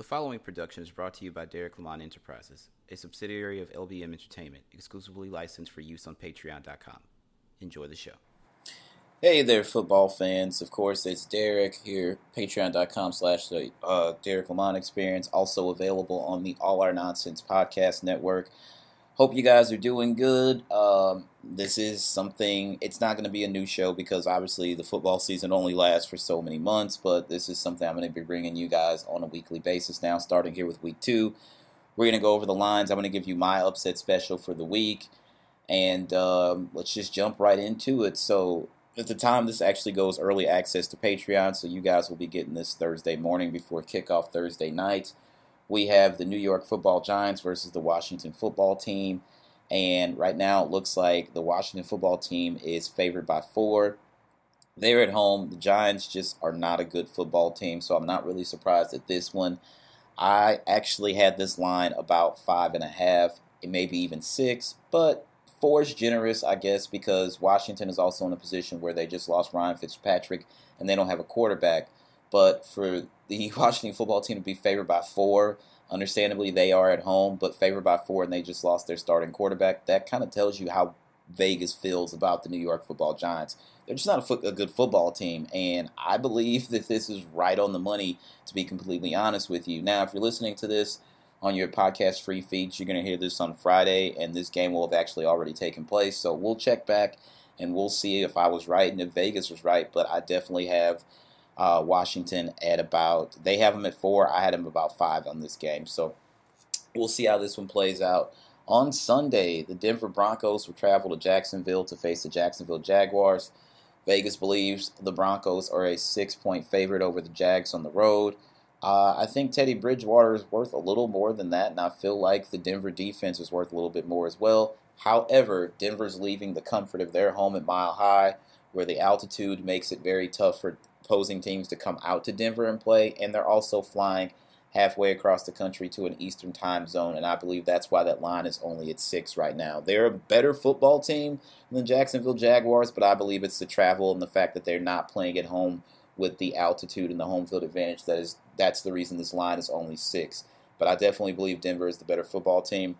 The following production is brought to you by Derek Lamont Enterprises, a subsidiary of LBM Entertainment, exclusively licensed for use on Patreon.com. Enjoy the show. Hey there, football fans. Of course, it's Derek here, patreon.com slash uh, Derek Lamont Experience, also available on the All Our Nonsense Podcast Network. Hope you guys are doing good. Um, this is something, it's not going to be a new show because obviously the football season only lasts for so many months, but this is something I'm going to be bringing you guys on a weekly basis now, starting here with week two. We're going to go over the lines. I'm going to give you my upset special for the week, and um, let's just jump right into it. So, at the time this actually goes early access to Patreon, so you guys will be getting this Thursday morning before kickoff Thursday night. We have the New York Football Giants versus the Washington Football Team, and right now it looks like the Washington Football Team is favored by four. They're at home. The Giants just are not a good football team, so I'm not really surprised at this one. I actually had this line about five and a half, it may be even six, but four is generous, I guess, because Washington is also in a position where they just lost Ryan Fitzpatrick and they don't have a quarterback. But for the Washington football team to be favored by four, understandably they are at home, but favored by four and they just lost their starting quarterback, that kind of tells you how Vegas feels about the New York football Giants. They're just not a, fo- a, good football team, and I believe that this is right on the money, to be completely honest with you. Now, if you're listening to this on your podcast free feeds, you're going to hear this on Friday, and this game will have actually already taken place. So we'll check back and we'll see if I was right and if Vegas was right, but I definitely have uh, Washington at about, they have them at four. I had them about five on this game. So we'll see how this one plays out. On Sunday, the Denver Broncos will travel to Jacksonville to face the Jacksonville Jaguars. Vegas believes the Broncos are a six point favorite over the Jags on the road. Uh, I think Teddy Bridgewater is worth a little more than that, and I feel like the Denver defense is worth a little bit more as well. However, Denver's leaving the comfort of their home at Mile High, where the altitude makes it very tough for opposing teams to come out to Denver and play, and they're also flying halfway across the country to an Eastern time zone, and I believe that's why that line is only at six right now. They're a better football team than Jacksonville Jaguars, but I believe it's the travel and the fact that they're not playing at home with the altitude and the home field advantage that is that's the reason this line is only six. But I definitely believe Denver is the better football team.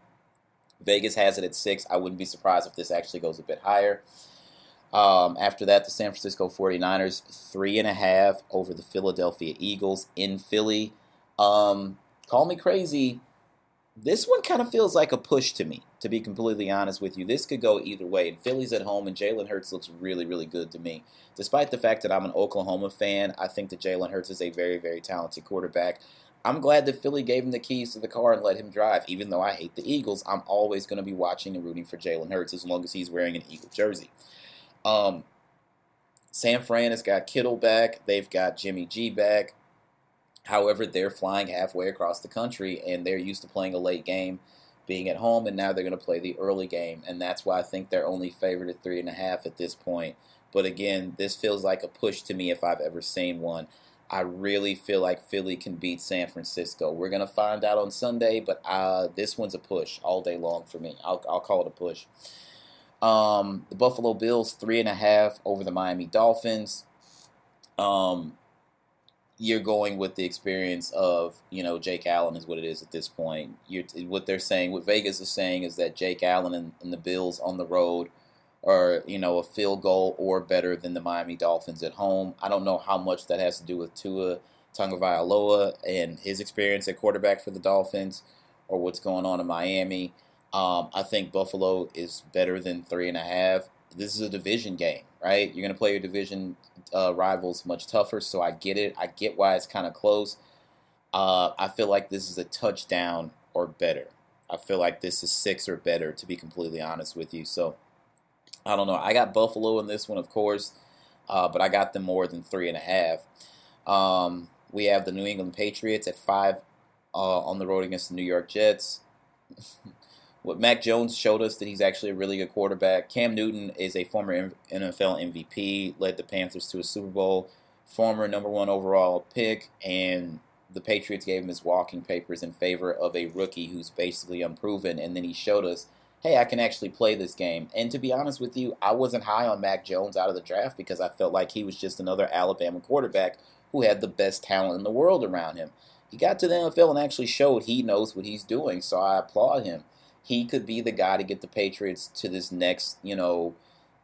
Vegas has it at six. I wouldn't be surprised if this actually goes a bit higher. Um, after that, the San Francisco 49ers, three and a half over the Philadelphia Eagles in Philly. Um, call me crazy. This one kind of feels like a push to me, to be completely honest with you. This could go either way. And Philly's at home, and Jalen Hurts looks really, really good to me. Despite the fact that I'm an Oklahoma fan, I think that Jalen Hurts is a very, very talented quarterback. I'm glad that Philly gave him the keys to the car and let him drive. Even though I hate the Eagles, I'm always going to be watching and rooting for Jalen Hurts as long as he's wearing an Eagle jersey. Um, San Fran has got Kittle back. They've got Jimmy G back. However, they're flying halfway across the country and they're used to playing a late game, being at home, and now they're going to play the early game. And that's why I think they're only favored at three and a half at this point. But again, this feels like a push to me if I've ever seen one. I really feel like Philly can beat San Francisco. We're going to find out on Sunday, but uh, this one's a push all day long for me. I'll, I'll call it a push. Um, the Buffalo Bills, three and a half over the Miami Dolphins. Um, you're going with the experience of, you know, Jake Allen is what it is at this point. You're, what they're saying, what Vegas is saying is that Jake Allen and, and the Bills on the road – are you know a field goal or better than the Miami Dolphins at home. I don't know how much that has to do with Tua Tagovailoa and his experience at quarterback for the Dolphins, or what's going on in Miami. Um, I think Buffalo is better than three and a half. This is a division game, right? You're going to play your division uh, rivals much tougher, so I get it. I get why it's kind of close. Uh, I feel like this is a touchdown or better. I feel like this is six or better, to be completely honest with you. So I don't know. I got Buffalo in this one, of course, uh, but I got them more than three and a half. Um, we have the New England Patriots at five uh, on the road against the New York Jets. what Mac Jones showed us that he's actually a really good quarterback. Cam Newton is a former NFL MVP, led the Panthers to a Super Bowl, former number one overall pick, and the Patriots gave him his walking papers in favor of a rookie who's basically unproven. And then he showed us hey, I can actually play this game. And to be honest with you, I wasn't high on Mac Jones out of the draft because I felt like he was just another Alabama quarterback who had the best talent in the world around him. he got to the NFL and actually showed he knows what he's doing. So I applaud him. He could be the guy to get the Patriots to this next, you know,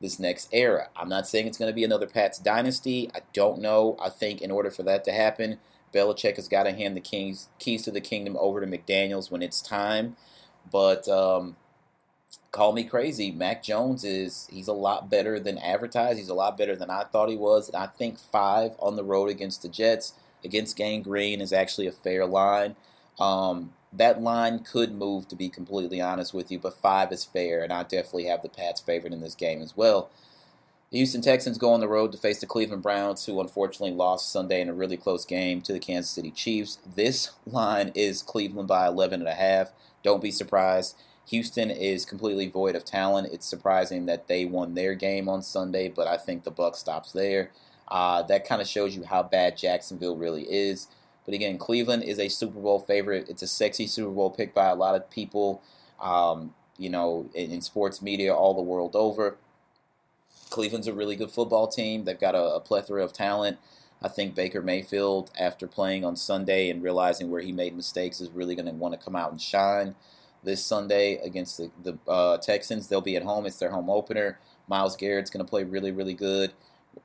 this next era. I'm not saying it's going to be another Pats dynasty. I don't know. I think in order for that to happen, Belichick has got to hand the keys keys to the kingdom over to McDaniels when it's time. But um, call me crazy. Mac Jones is he's a lot better than advertised. He's a lot better than I thought he was. And I think five on the road against the Jets against Gang Green is actually a fair line. Um, that line could move, to be completely honest with you, but five is fair, and I definitely have the Pats favored in this game as well. The Houston Texans go on the road to face the Cleveland Browns, who unfortunately lost Sunday in a really close game to the Kansas City Chiefs. This line is Cleveland by 11 and a half. Don't be surprised. Houston is completely void of talent. It's surprising that they won their game on Sunday, but I think the buck stops there. Uh, that kind of shows you how bad Jacksonville really is. But again, Cleveland is a Super Bowl favorite. It's a sexy Super Bowl pick by a lot of people, um, you know, in, in, sports media all the world over. Cleveland's a really good football team. They've got a, a plethora of talent. I think Baker Mayfield, after playing on Sunday and realizing where he made mistakes, is really going to want to come out and shine this Sunday against the, the uh, Texans. They'll be at home. It's their home opener. Myles Garrett's going to play really, really good.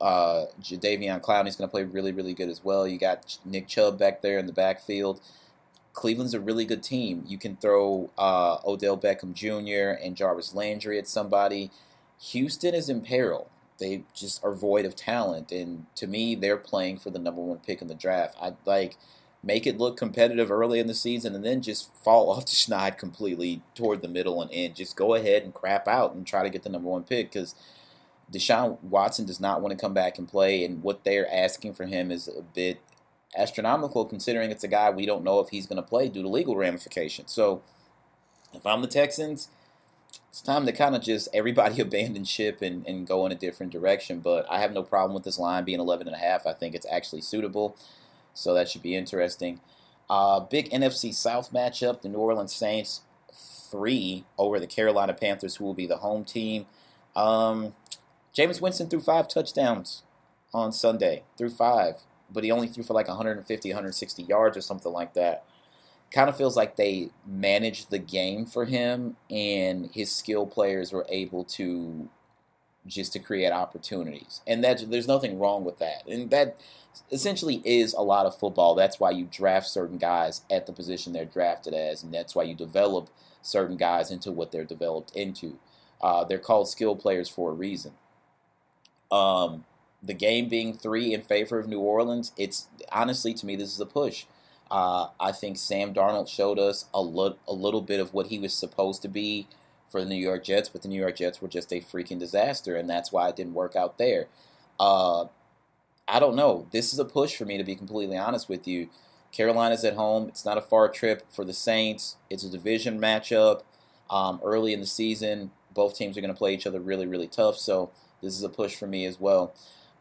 Uh, Jadeveon Clowney's going to play really, really good as well. You got Nick Chubb back there in the backfield. Cleveland's a really good team. You can throw uh, Odell Beckham Jr. and Jarvis Landry at somebody. Houston is in peril. They just are void of talent, and to me, they're playing for the number one pick in the draft. I like make it look competitive early in the season, and then just fall off the schneid completely toward the middle and end. Just go ahead and crap out and try to get the number one pick because Deshaun Watson does not want to come back and play, and what they're asking for him is a bit astronomical considering it's a guy we don't know if he's going to play due to legal ramifications. So if I'm the Texans, it's time to kind of just everybody abandon ship and, and go in a different direction. But I have no problem with this line being 11 and a half. I think it's actually suitable, so that should be interesting. Uh, big NFC South matchup: the New Orleans Saints three over the Carolina Panthers, who will be the home team. Um, Jameis Winston threw five touchdowns on Sunday, threw five, but he only threw for like 150, 160 yards or something like that. Kind of feels like they managed the game for him, and his skill players were able to just to create opportunities. And that there's nothing wrong with that. And that essentially is a lot of football. That's why you draft certain guys at the position they're drafted as, and that's why you develop certain guys into what they're developed into. Uh, they're called skill players for a reason. Um, the game being three in favor of New Orleans, it's honestly to me this is a push. Uh, I think Sam Darnold showed us a, lo- a little bit of what he was supposed to be for the New York Jets, but the New York Jets were just a freaking disaster, and that's why it didn't work out there. Uh, I don't know. This is a push for me to be completely honest with you. Carolina's at home. It's not a far trip for the Saints. It's a division matchup um, early in the season. Both teams are going to play each other really, really tough. So this is a push for me as well.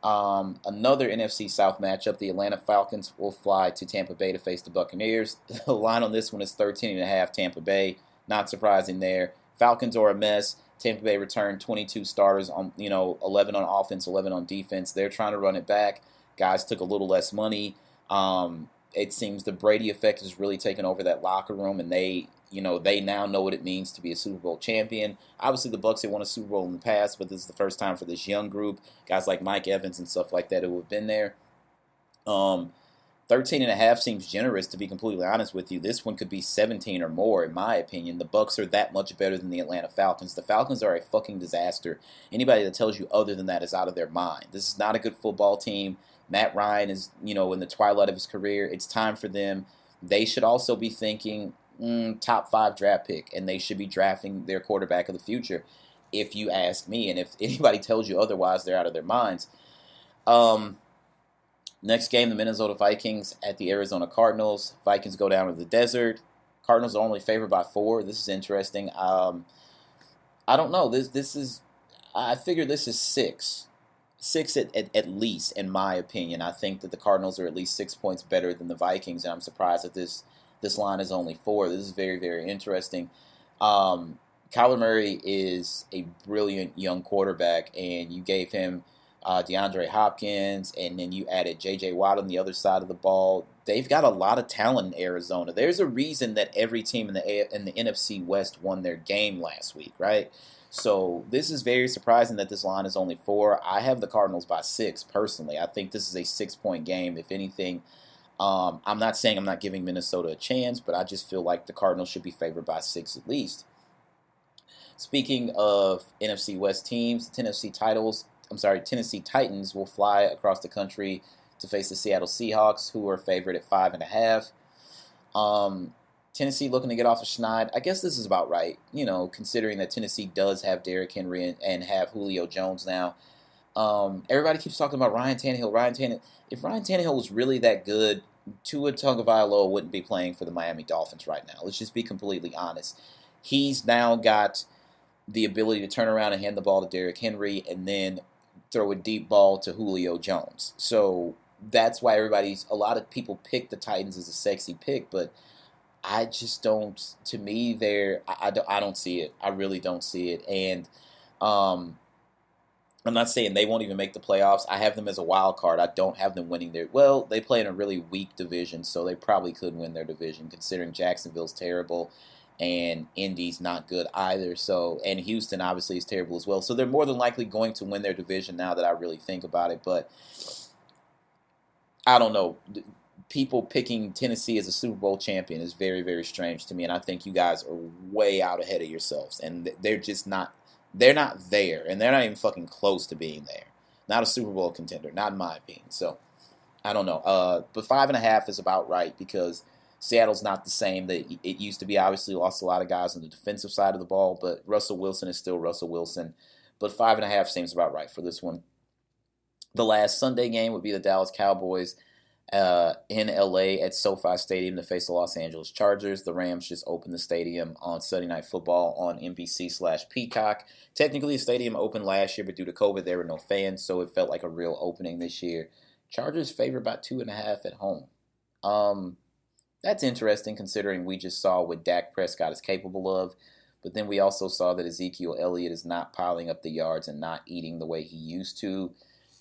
Um, another NFC South matchup, the Atlanta Falcons will fly to Tampa Bay to face the Buccaneers. The line on this one is 13 and a half Tampa Bay. Not surprising there. Falcons are a mess. Tampa Bay returned 22 starters on, you know, 11 on offense, 11 on defense. They're trying to run it back. Guys took a little less money. Um, it seems the Brady effect has really taken over that locker room, and they you know they now know what it means to be a Super Bowl champion. Obviously, the Bucks have won a Super Bowl in the past, but this is the first time for this young group, guys like Mike Evans and stuff like that who have been there. Um, 13 and a half seems generous to be completely honest with you. This one could be 17 or more in my opinion. The Bucks are that much better than the Atlanta Falcons. The Falcons are a fucking disaster. Anybody that tells you other than that is out of their mind. This is not a good football team. Matt Ryan is, you know, in the twilight of his career. It's time for them. They should also be thinking mm, top five draft pick, and they should be drafting their quarterback of the future, if you ask me. And if anybody tells you otherwise, they're out of their minds. Um, next game, the Minnesota Vikings at the Arizona Cardinals. Vikings go down to the desert. Cardinals are only favored by four. This is interesting. Um, I don't know. This this is. I figure this is six six at, at, at, least, in my opinion. I think that the Cardinals are at least six points better than the Vikings, and I'm surprised that this this line is only four. This is very, very interesting. Um, Kyler Murray is a brilliant young quarterback, and you gave him uh, DeAndre Hopkins, and then you added J.J. Watt on the other side of the ball. They've got a lot of talent in Arizona. There's a reason that every team in the in the NFC West won their game last week, right? So this is very surprising that this line is only four. I have the Cardinals by six personally. I think this is a six point game. If anything, um, I'm not saying I'm not giving Minnesota a chance, but I just feel like the Cardinals should be favored by six at least. Speaking of NFC West teams, Tennessee titles, I'm sorry, Tennessee Titans will fly across the country to face the Seattle Seahawks, who are favored at five and a half. Um, Tennessee looking to get off of Schneid. I guess this is about right, you know, considering that Tennessee does have Derrick Henry and, and have Julio Jones now. Um, everybody keeps talking about Ryan Tannehill. Ryan Tannehill. If Ryan Tannehill was really that good, Tua Tagovailoa wouldn't be playing for the Miami Dolphins right now. Let's just be completely honest. He's now got the ability to turn around and hand the ball to Derrick Henry and then throw a deep ball to Julio Jones. So that's why everybody's a lot of people pick the Titans as a sexy pick, but I just don't. To me, there I, I, don't, I don't see it. I really don't see it. And um, I'm not saying they won't even make the playoffs. I have them as a wild card. I don't have them winning their. Well, they play in a really weak division, so they probably could win their division, considering Jacksonville's terrible and Indy's not good either. So, and Houston obviously is terrible as well. So they're more than likely going to win their division now that I really think about it. But I don't know people picking Tennessee as a Super Bowl champion is very, very strange to me, and I think you guys are way out ahead of yourselves, and they're just not. They're not there, and they're not even fucking close to being there. Not a Super Bowl contender, not in my opinion. So, I don't know. Uh, but five and a half is about right because Seattle's not the same that it used to be. Obviously, lost a lot of guys on the defensive side of the ball, but Russell Wilson is still Russell Wilson. But five and a half seems about right for this one. The last Sunday game would be the Dallas Cowboys uh, in LA at SoFi Stadium to face the Los Angeles Chargers. The Rams just opened the stadium on Sunday Night Football on NBC slash Peacock. Technically, the stadium opened last year, but due to COVID, there were no fans, so it felt like a real opening this year. Chargers favored about two and a half at home. Um, that's interesting considering we just saw what Dak Prescott is capable of. But then we also saw that Ezekiel Elliott is not piling up the yards and not eating the way he used to.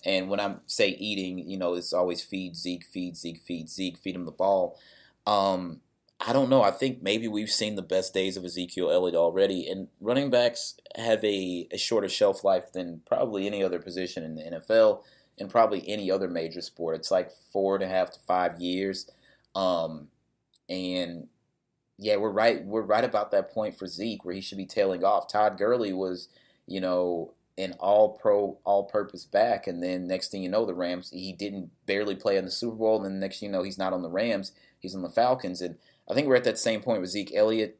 And when I say eating, you know, it's always feed Zeke, feed Zeke, feed Zeke, feed him the ball. Um, I don't know. I think maybe we've seen the best days of Ezekiel Elliott already. And running backs have a, a shorter shelf life than probably any other position in the NFL and probably any other major sport. It's like four and a half to five years. Um, and yeah, we're right. We're right about that point for Zeke where he should be tailing off. Todd Gurley was, you know, an all pro, all purpose back. And then next thing you know, the Rams, he didn't barely play in the Super Bowl. And then next thing you know, he's not on the Rams, he's on the Falcons. And I think we're at that same point with Zeke Elliott.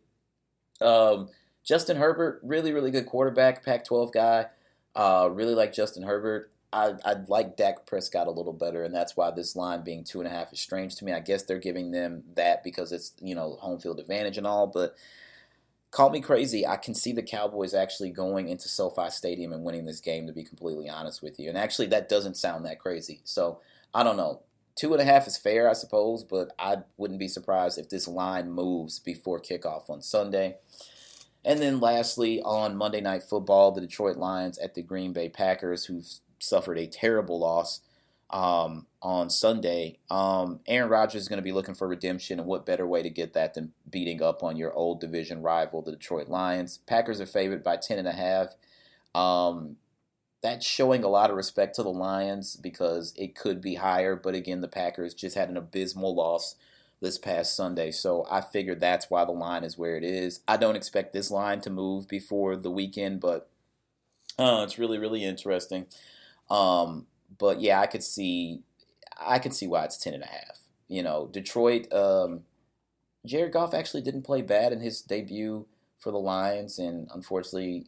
Um, Justin Herbert, really, really good quarterback, Pac 12 guy. Uh, really like Justin Herbert. I, I'd like Dak Prescott a little better, and that's why this line being two and a half is strange to me. I guess they're giving them that because it's, you know, home field advantage and all, but call me crazy. I can see the Cowboys actually going into SoFi Stadium and winning this game, to be completely honest with you. And actually, that doesn't sound that crazy. So I don't know. Two and a half is fair, I suppose, but I wouldn't be surprised if this line moves before kickoff on Sunday. And then lastly, on Monday Night Football, the Detroit Lions at the Green Bay Packers, who've suffered a terrible loss um, on Sunday. Um, Aaron Rodgers is going to be looking for redemption, and what better way to get that than beating up on your old division rival, the Detroit Lions? Packers are favored by ten and a half. Um, that's showing a lot of respect to the Lions because it could be higher, but again, the Packers just had an abysmal loss this past Sunday, so I figured that's why the line is where it is. I don't expect this line to move before the weekend, but uh, it's really, really interesting. Um, but yeah, I could see, I can see why it's ten and a half. You know, Detroit. Um, Jared Goff actually didn't play bad in his debut for the Lions, and unfortunately,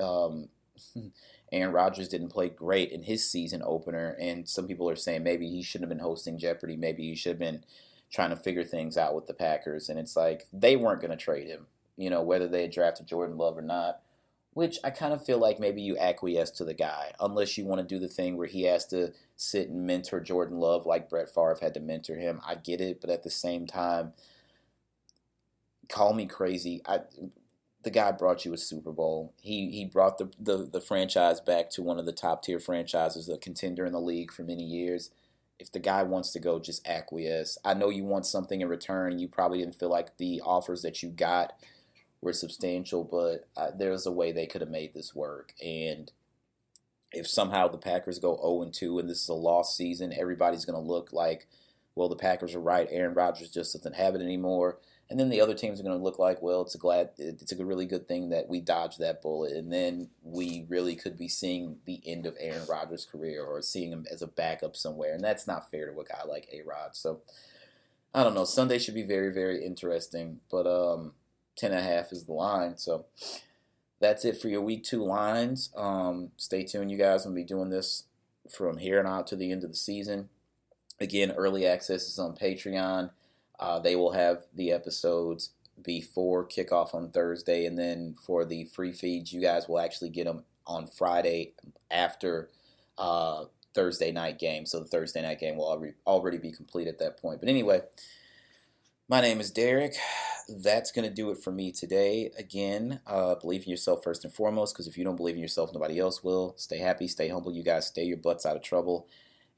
um, Aaron Rodgers didn't play great in his season opener. And some people are saying maybe he shouldn't have been hosting Jeopardy. Maybe he should have been trying to figure things out with the Packers. And it's like they weren't going to trade him, you know, whether they had drafted Jordan Love or not which I kind of feel like maybe you acquiesce to the guy, unless you want to do the thing where he has to sit and mentor Jordan Love like Brett Favre had to mentor him. I get it, but at the same time, call me crazy. I the guy brought you a Super Bowl. He he brought the, the, the franchise back to one of the top tier franchises, a contender in the league for many years. If the guy wants to go, just acquiesce. I know you want something in return. You probably didn't feel like the offers that you got were substantial, but uh, there's a way they could have made this work. And if somehow the Packers go 0 2 and this is a lost season, everybody's going to look like, well, the Packers are right. Aaron Rodgers just doesn't have it anymore. And then the other teams are going to look like, well, it's a glad, it's a really good thing that we dodged that bullet. And then we really could be seeing the end of Aaron Rodgers' career or seeing him as a backup somewhere. And that's not fair to a guy like A Rod. So I don't know. Sunday should be very, very interesting. But um, 10 and a half is the line. So that's it for your week two lines. Um, stay tuned, you guys. I'll be doing this from here and out to the end of the season. Again, early access is on Patreon. Uh, they will have the episodes before kickoff on Thursday, and then for the free feeds, you guys will actually get them on Friday after uh, Thursday night game. So the Thursday night game will already be complete at that point. But anyway, my name is Derek. That's going to do it for me today. Again, uh, believe in yourself first and foremost, because if you don't believe in yourself, nobody else will. Stay happy, stay humble. You guys stay your butts out of trouble,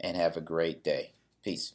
and have a great day. Peace.